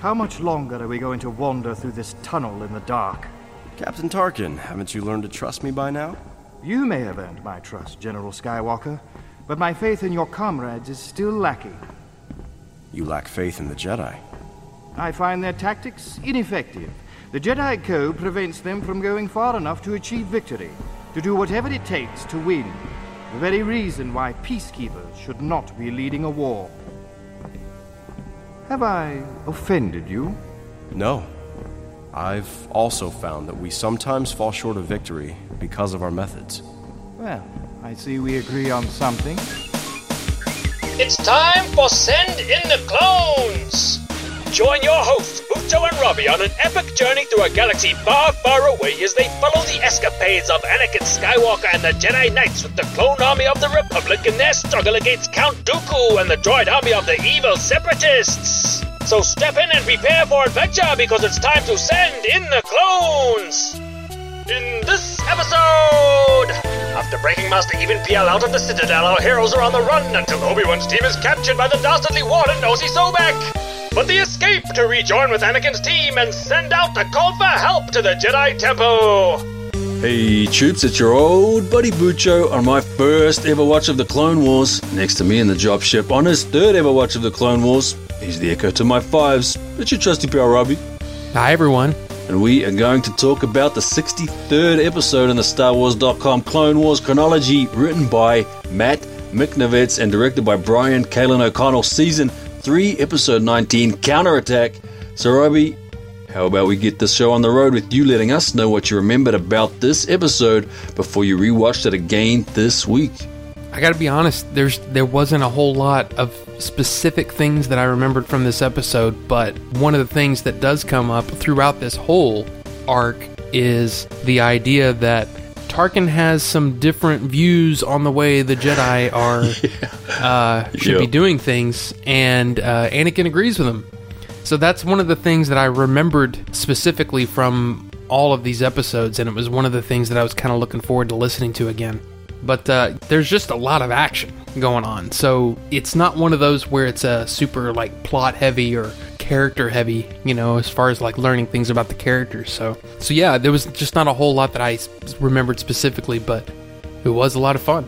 How much longer are we going to wander through this tunnel in the dark? Captain Tarkin, haven't you learned to trust me by now? You may have earned my trust, General Skywalker, but my faith in your comrades is still lacking. You lack faith in the Jedi. I find their tactics ineffective. The Jedi Code prevents them from going far enough to achieve victory, to do whatever it takes to win. The very reason why peacekeepers should not be leading a war. Have I offended you? No. I've also found that we sometimes fall short of victory because of our methods. Well, I see we agree on something. It's time for Send in the Clones! Join your hosts, Bucho and Robbie, on an epic journey through a galaxy far, far away as they follow the escapades of Anakin Skywalker and the Jedi Knights with the clone army of the Republic in their struggle against Count Dooku and the droid army of the evil Separatists. So step in and prepare for adventure because it's time to send in the clones! In this episode! After breaking Master Even Piell out of the Citadel, our heroes are on the run until Obi-Wan's team is captured by the dastardly Warden Osi Sobeck! But they escape to rejoin with Anakin's team and send out a call for help to the Jedi Temple! Hey troops, it's your old buddy Bucho on my first ever watch of the Clone Wars. Next to me in the job ship on his third ever watch of the Clone Wars. He's the echo to my fives. It's your trusty pal Robbie. Hi, everyone. And we are going to talk about the 63rd episode in the Star Wars.com Clone Wars chronology, written by Matt Michnovetz and directed by Brian Kalen O'Connell, season 3, episode 19, Counterattack. So, Robbie, how about we get the show on the road with you letting us know what you remembered about this episode before you rewatched it again this week? I got to be honest. There's there wasn't a whole lot of specific things that I remembered from this episode, but one of the things that does come up throughout this whole arc is the idea that Tarkin has some different views on the way the Jedi are uh, should be doing things, and uh, Anakin agrees with him. So that's one of the things that I remembered specifically from all of these episodes, and it was one of the things that I was kind of looking forward to listening to again. But uh, there's just a lot of action going on, so it's not one of those where it's a super like plot heavy or character heavy, you know, as far as like learning things about the characters. So, so yeah, there was just not a whole lot that I remembered specifically, but it was a lot of fun.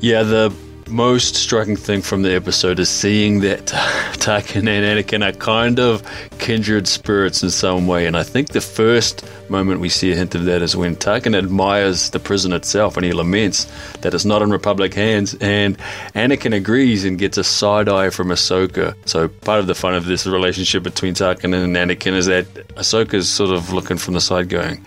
Yeah, the most striking thing from the episode is seeing that Tarkin and Anakin are kind of kindred spirits in some way. And I think the first moment we see a hint of that is when Tarkin admires the prison itself and he laments that it's not in Republic hands. And Anakin agrees and gets a side eye from Ahsoka. So part of the fun of this relationship between Tarkin and Anakin is that Ahsoka's sort of looking from the side going,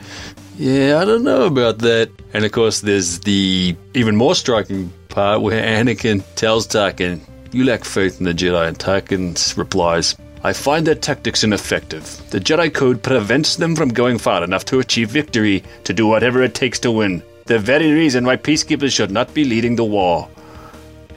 yeah, I don't know about that. And of course, there's the even more striking part where Anakin tells Tarkin, You lack faith in the Jedi. And Tarkin replies, I find their tactics ineffective. The Jedi Code prevents them from going far enough to achieve victory, to do whatever it takes to win. The very reason why peacekeepers should not be leading the war.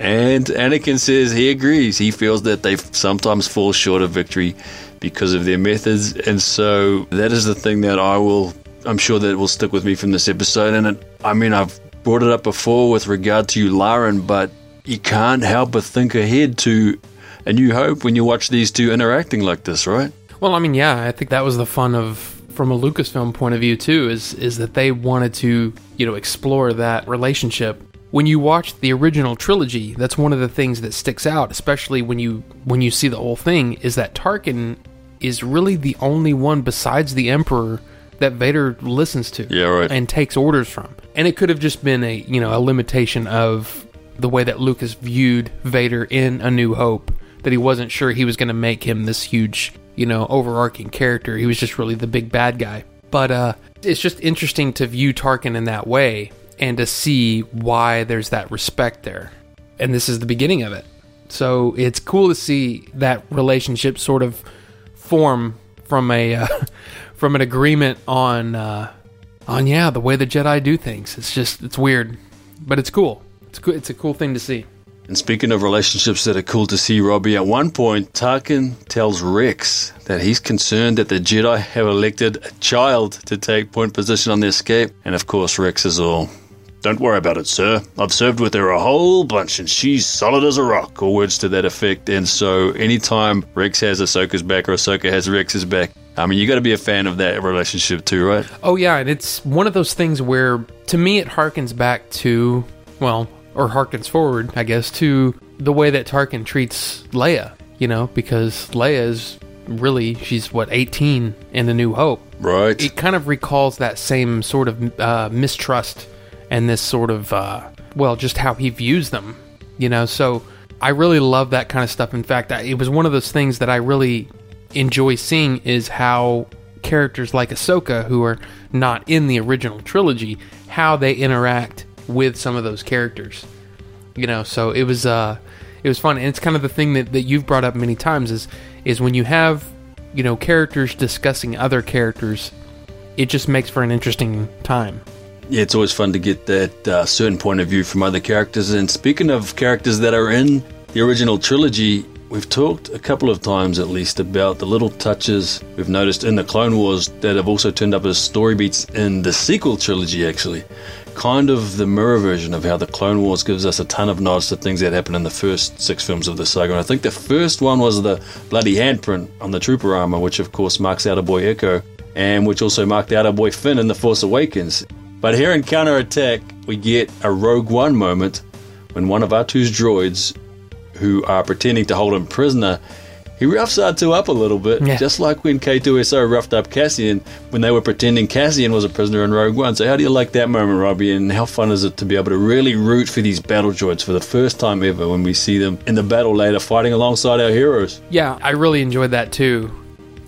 And Anakin says he agrees. He feels that they sometimes fall short of victory because of their methods. And so that is the thing that I will, I'm sure that will stick with me from this episode. And it, I mean, I've brought it up before with regard to you, Lauren, but you can't help but think ahead to A New Hope when you watch these two interacting like this, right? Well, I mean, yeah, I think that was the fun of from a Lucasfilm point of view too is is that they wanted to, you know, explore that relationship. When you watch the original trilogy, that's one of the things that sticks out, especially when you when you see the whole thing is that Tarkin is really the only one besides the Emperor that Vader listens to Yeah, right. and takes orders from. And it could have just been a, you know, a limitation of the way that Lucas viewed Vader in A New Hope that he wasn't sure he was going to make him this huge, you know, overarching character. He was just really the big bad guy. But uh it's just interesting to view Tarkin in that way and to see why there's that respect there. And this is the beginning of it. So it's cool to see that relationship sort of form from a uh, from an agreement on uh, on yeah the way the Jedi do things. It's just it's weird, but it's cool. It's cool. It's a cool thing to see. And speaking of relationships that are cool to see, Robbie, at one point, Tarkin tells Rex that he's concerned that the Jedi have elected a child to take point position on the escape. And of course, Rex is all Don't worry about it, sir. I've served with her a whole bunch and she's solid as a rock, or words to that effect. And so anytime Rex has Ahsoka's back or Ahsoka has Rex's back, I mean, you got to be a fan of that relationship too, right? Oh yeah, and it's one of those things where to me it harkens back to well, or harkens forward, I guess, to the way that Tarkin treats Leia, you know, because Leia is really she's what 18 in the New Hope. Right. It kind of recalls that same sort of uh, mistrust and this sort of uh, well, just how he views them, you know. So I really love that kind of stuff. In fact, I, it was one of those things that I really enjoy seeing is how characters like Ahsoka, who are not in the original trilogy, how they interact with some of those characters. You know, so it was uh it was fun and it's kind of the thing that, that you've brought up many times is is when you have, you know, characters discussing other characters, it just makes for an interesting time. Yeah, it's always fun to get that uh, certain point of view from other characters. And speaking of characters that are in the original trilogy, we've talked a couple of times at least about the little touches we've noticed in the Clone Wars that have also turned up as story beats in the sequel trilogy, actually. Kind of the mirror version of how the Clone Wars gives us a ton of nods to things that happened in the first six films of the saga. And I think the first one was the bloody handprint on the trooper armor, which of course marks out a boy Echo, and which also marked out a boy Finn in The Force Awakens. But here in Counterattack, we get a Rogue One moment when one of R2's droids, who are pretending to hold him prisoner, he roughs R2 up a little bit, Yeah. just like when K2SO roughed up Cassian when they were pretending Cassian was a prisoner in Rogue One. So, how do you like that moment, Robbie? And how fun is it to be able to really root for these battle droids for the first time ever when we see them in the battle later fighting alongside our heroes? Yeah, I really enjoyed that too.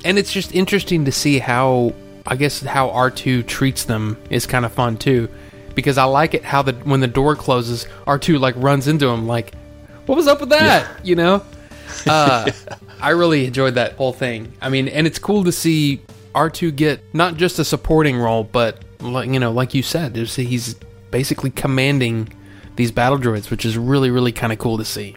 And it's just interesting to see how I guess how R2 treats them is kind of fun too. Because I like it how the when the door closes, R2 like runs into him like, "What was up with that?" You know? Uh I really enjoyed that whole thing. I mean, and it's cool to see R2 get not just a supporting role, but like you know, like you said, he's basically commanding these battle droids, which is really really kind of cool to see.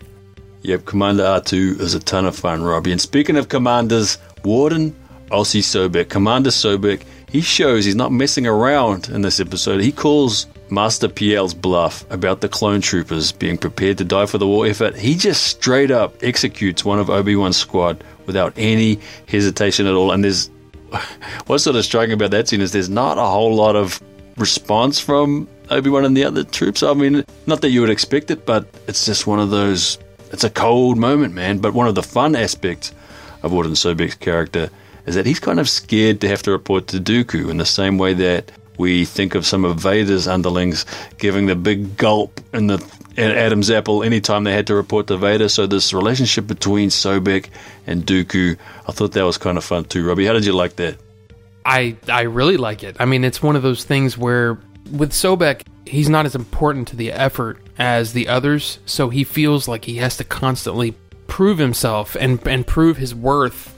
Yep, Commander R2 is a ton of fun, Robbie. And speaking of commanders, Warden Osi Sobeck, Commander Sobeck, he shows he's not messing around in this episode. He calls Master Piell's bluff about the clone troopers being prepared to die for the war effort. He just straight up executes one of Obi-Wan's squad without any hesitation at all. And there's what's sort of striking about that scene is there's not a whole lot of response from Obi-Wan and the other troops. I mean, not that you would expect it, but it's just one of those. It's a cold moment, man. But one of the fun aspects of Warden Sobeck's character is that he's kind of scared to have to report to Dooku in the same way that we think of some of Vader's underlings giving the big gulp in the Adam's apple anytime they had to report to Vader. So this relationship between Sobeck and Dooku, I thought that was kind of fun too. Robbie, how did you like that? I I really like it. I mean, it's one of those things where with Sobeck, he's not as important to the effort as the others, so he feels like he has to constantly prove himself and and prove his worth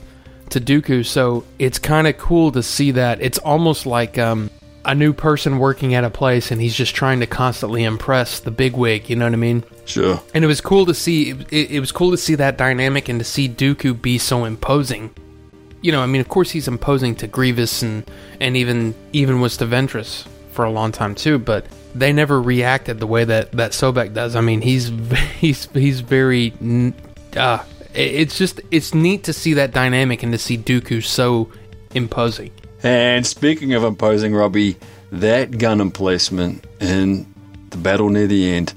to Dooku. So it's kind of cool to see that. It's almost like um, a new person working at a place, and he's just trying to constantly impress the bigwig. You know what I mean? Sure. And it was cool to see. It, it was cool to see that dynamic and to see Dooku be so imposing. You know, I mean, of course he's imposing to Grievous and and even even was to Ventress for a long time too. But they never reacted the way that that Sobeck does. I mean, he's he's he's very. Uh, it's just it's neat to see that dynamic and to see Dooku so imposing. And speaking of imposing, Robbie, that gun emplacement in the battle near the end,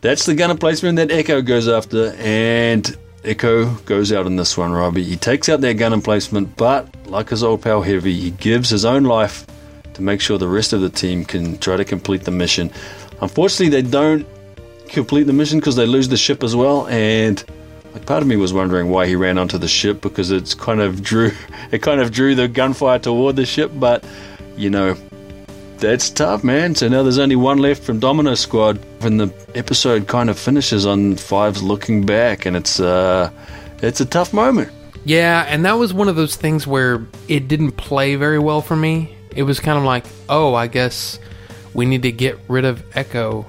that's the gun emplacement that Echo goes after, and Echo goes out in this one, Robbie. He takes out that gun emplacement, but like his old pal Heavy, he gives his own life to make sure the rest of the team can try to complete the mission. Unfortunately, they don't complete the mission because they lose the ship as well, and part of me was wondering why he ran onto the ship because it's kind of drew it kind of drew the gunfire toward the ship, but you know that's tough, man. So now there's only one left from Domino Squad, and the episode kind of finishes on Fives looking back, and it's uh it's a tough moment. Yeah, and that was one of those things where it didn't play very well for me. It was kind of like, oh, I guess we need to get rid of Echo.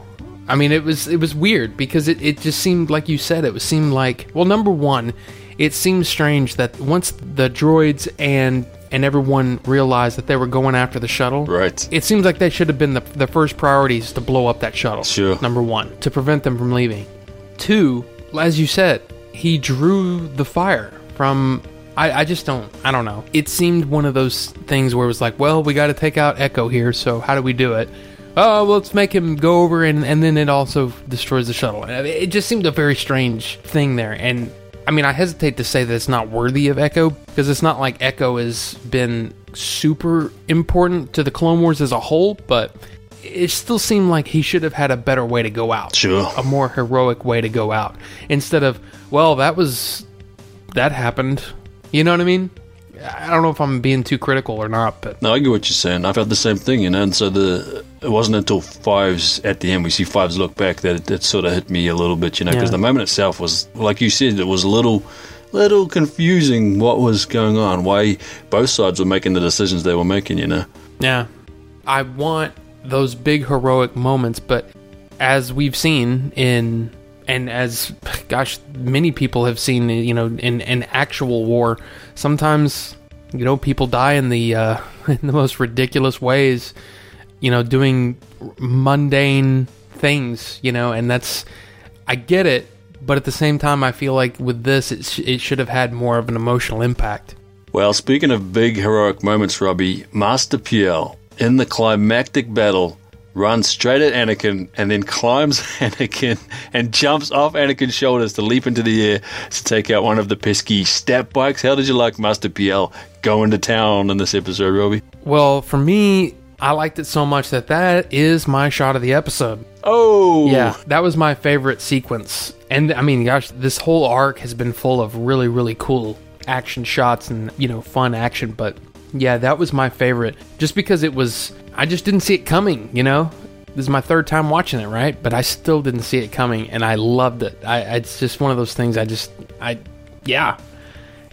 I mean, it was it was weird because it, it just seemed like you said it was seemed like well, number one, it seemed strange that once the droids and and everyone realized that they were going after the shuttle. Right. It seems like they should have been the, the first priorities to blow up that shuttle. Sure. Number one, to prevent them from leaving. Two, as you said, he drew the fire from. I, I just don't. I don't know. It seemed one of those things where it was like, well, we got to take out Echo here, so how do we do it? Oh, well, let's make him go over, and, and then it also destroys the shuttle. It just seemed a very strange thing there. And I mean, I hesitate to say that it's not worthy of Echo because it's not like Echo has been super important to the Clone Wars as a whole, but it still seemed like he should have had a better way to go out. Sure. A more heroic way to go out. Instead of, well, that was. That happened. You know what I mean? I don't know if I'm being too critical or not, but. No, I get what you're saying. I've had the same thing, you know. And so the it wasn't until fives at the end we see fives look back that it, it sort of hit me a little bit, you know, because Yeah. the moment itself was like you said, it was a little, little confusing what was going on, why both sides were making the decisions they were making, you know. Yeah. I want those big heroic moments, but as we've seen in and as gosh, many people have seen, you know, in in actual war, sometimes you know people die in the uh, in the most ridiculous ways, you know, doing mundane things, you know, and that's I get it, but at the same time, I feel like with this, it, sh- it should have had more of an emotional impact. Well, speaking of big heroic moments, Robbie, Master Piell in the climactic battle runs straight at Anakin and then climbs Anakin and jumps off Anakin's shoulders to leap into the air to take out one of the pesky STAP bikes. How did you like Master Piell going to town in this episode, Robbie? Well, for me, I liked it so much that that is my shot of the episode. Oh, Yeah, that was my favorite sequence. And I mean, gosh, this whole arc has been full of really, really cool action shots and, you know, fun action. But yeah, that was my favorite just because it was, I just didn't see it coming, you know? This is my third time watching it, right? But I still didn't see it coming and I loved it. I, it's just one of those things I just, I, yeah.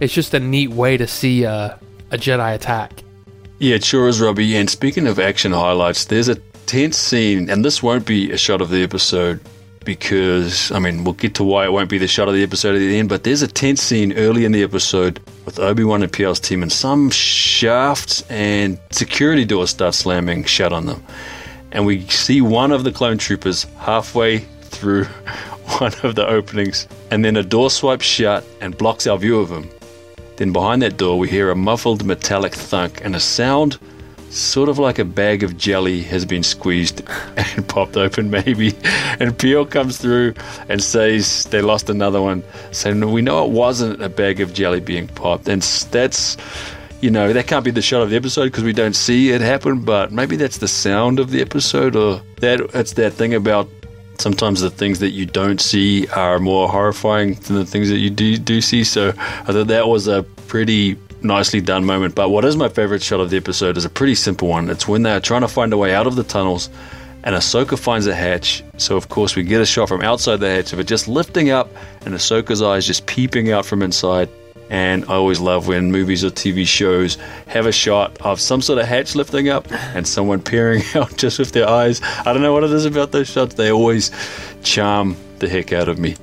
It's just a neat way to see uh, a Jedi attack. Yeah, it sure is, Robbie. And speaking of action highlights, there's a tense scene, and this won't be a shot of the episode because, I mean, we'll get to why it won't be the shot of the episode at the end, but there's a tense scene early in the episode with Obi Wan and Piell's team, and some shafts and security doors start slamming shut on them. And we see one of the clone troopers halfway through one of the openings, and then a door swipes shut and blocks our view of him. Then behind that door, we hear a muffled metallic thunk and a sound sort of like a bag of jelly has been squeezed and popped open, maybe. And Piell comes through and says they lost another one. So we know it wasn't a bag of jelly being popped. And that's, you know, that can't be the shot of the episode because we don't see it happen, but maybe that's the sound of the episode or that it's that thing about sometimes the things that you don't see are more horrifying than the things that you do, do see. So I thought that was a pretty nicely done moment. But what is my favorite shot of the episode is a pretty simple one. It's when they're trying to find a way out of the tunnels and Ahsoka finds a hatch. So of course we get a shot from outside the hatch of it just lifting up and Ahsoka's eyes just peeping out from inside. And I always love when movies or TV shows have a shot of some sort of hatch lifting up and someone peering out just with their eyes. I don't know what it is about those shots. They always charm the heck out of me.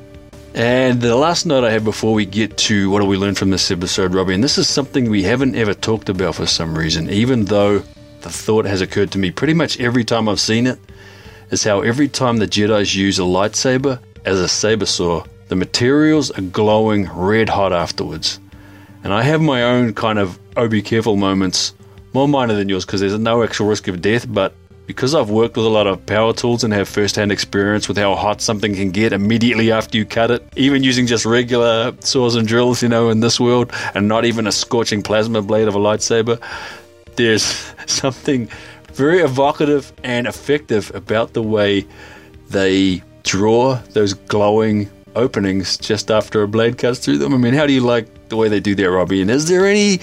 And the last note I have before we get to what do we learn from this episode, Robbie, and this is something we haven't ever talked about for some reason, even though the thought has occurred to me pretty much every time I've seen it, is how every time the Jedi's use a lightsaber as a saber saw, the materials are glowing red hot afterwards. And I have my own kind of oh be careful moments, more minor than yours because there's no actual risk of death, but because I've worked with a lot of power tools and have first hand experience with how hot something can get immediately after you cut it, even using just regular saws and drills, you know, in this world, and not even a scorching plasma blade of a lightsaber, there's something very evocative and effective about the way they draw those glowing openings just after a blade cuts through them. I mean, how do you like the way they do that, Robbie? And is there any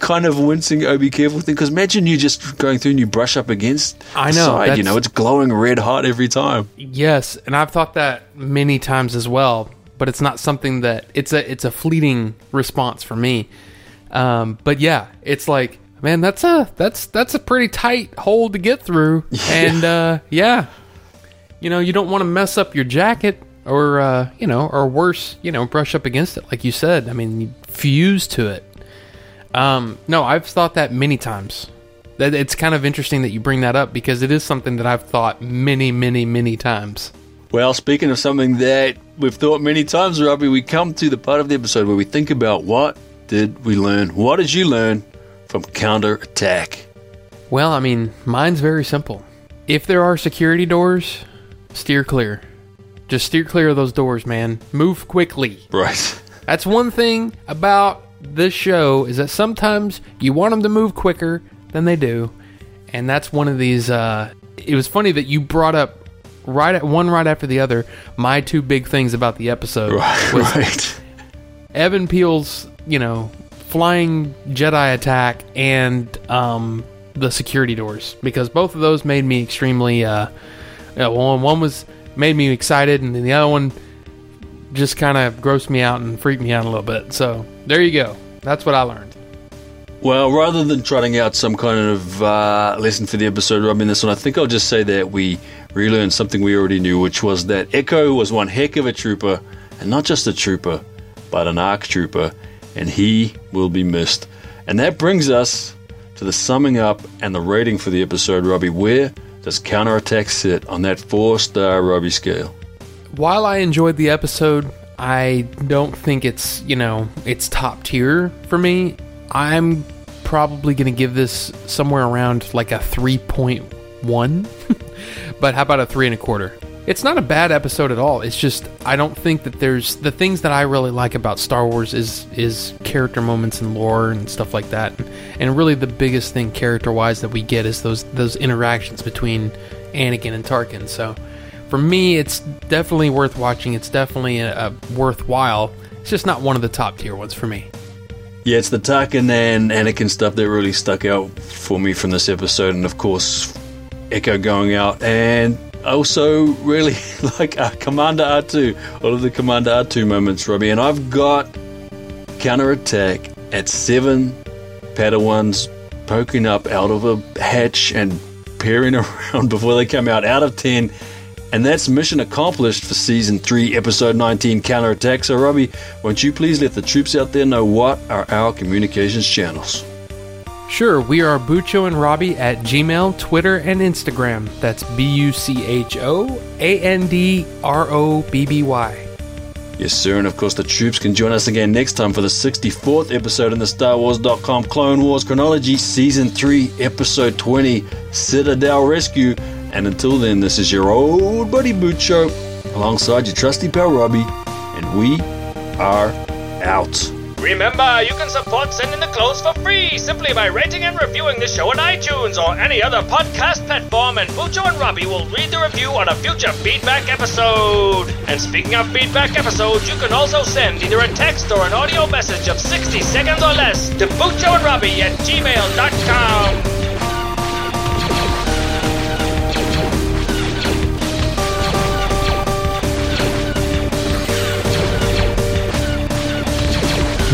kind of wincing, oh, be careful thing? Because imagine you just going through and you brush up against I the know, side, you know, it's glowing red hot every time. Yes, and I've thought that many times as well, but it's not something that it's a it's a fleeting response for me. Um, but yeah, it's like, man, that's a that's that's a pretty tight hole to get through, and uh, yeah, you know, you don't want to mess up your jacket or uh, you know, or worse, you know, brush up against it, like you said. I mean, you fuse to it. Um, no, I've thought that many times. That it's kind of interesting that you bring that up because it is something that I've thought many, many, many times. Well, speaking of something that we've thought many times, Robbie, we come to the part of the episode where we think about what did we learn? What did you learn from counter attack? Well, I mean, mine's very simple. If there are security doors, steer clear. Just steer clear of those doors, man. Move quickly. Right. That's one thing about this show is that sometimes you want them to move quicker than they do, and that's one of these. Uh, it was funny that you brought up right at one right after the other my two big things about the episode Right. was right. Even Piell's, you know, flying Jedi attack and um, the security doors because both of those made me extremely. Uh, yeah, one one was made me excited, and then the other one just kind of grossed me out and freaked me out a little bit. So there you go. That's what I learned. Well, rather than trotting out some kind of uh, lesson for the episode, Robbie, in this one, I think I'll just say that we relearned something we already knew, which was that Echo was one heck of a trooper, and not just a trooper, but an arc trooper, and he will be missed. And that brings us to the summing up and the rating for the episode, Robbie. Where does counterattack sit on that four star Robbie scale? While I enjoyed the episode, I don't think it's, you know, it's top tier for me. I'm probably going to give this somewhere around like a 3.1. but how about a 3 and a quarter? It's not a bad episode at all. It's just I don't think that there's the things that I really like about Star Wars is is character moments and lore and stuff like that. And, and really the biggest thing character-wise that we get is those those interactions between Anakin and Tarkin. So for me, it's definitely worth watching. It's definitely a, a worthwhile. It's just not one of the top tier ones for me. Yeah, it's the Tarkin and Anakin stuff that really stuck out for me from this episode, and of course, Echo going out, and also really like uh, Commander R2, all of the Commander R2 moments, Robbie. And I've got counterattack at seven Padawans poking up out of a hatch and peering around before they come out, out of 10. And that's mission accomplished for season 3, episode 19, Counterattack. So, Robbie, won't you please let the troops out there know what are our communications channels? Sure, we are Bucho and Robbie at Gmail, Twitter, and Instagram. That's B U C H O A N D R O B B Y. Yes, sir, and of course, the troops can join us again next time for the 64th episode in the Star Wars.com Clone Wars chronology, season 3, episode 20, Citadel Rescue. And until then, this is your old buddy Bucho, alongside your trusty pal Robbie, and we are out. Remember, you can support Send in the Clones for free simply by rating and reviewing the show on iTunes or any other podcast platform, and Bucho and Robbie will read the review on a future feedback episode. And speaking of feedback episodes, you can also send either a text or an audio message of 60 seconds or less to Bucho and Robbie at gmail.com.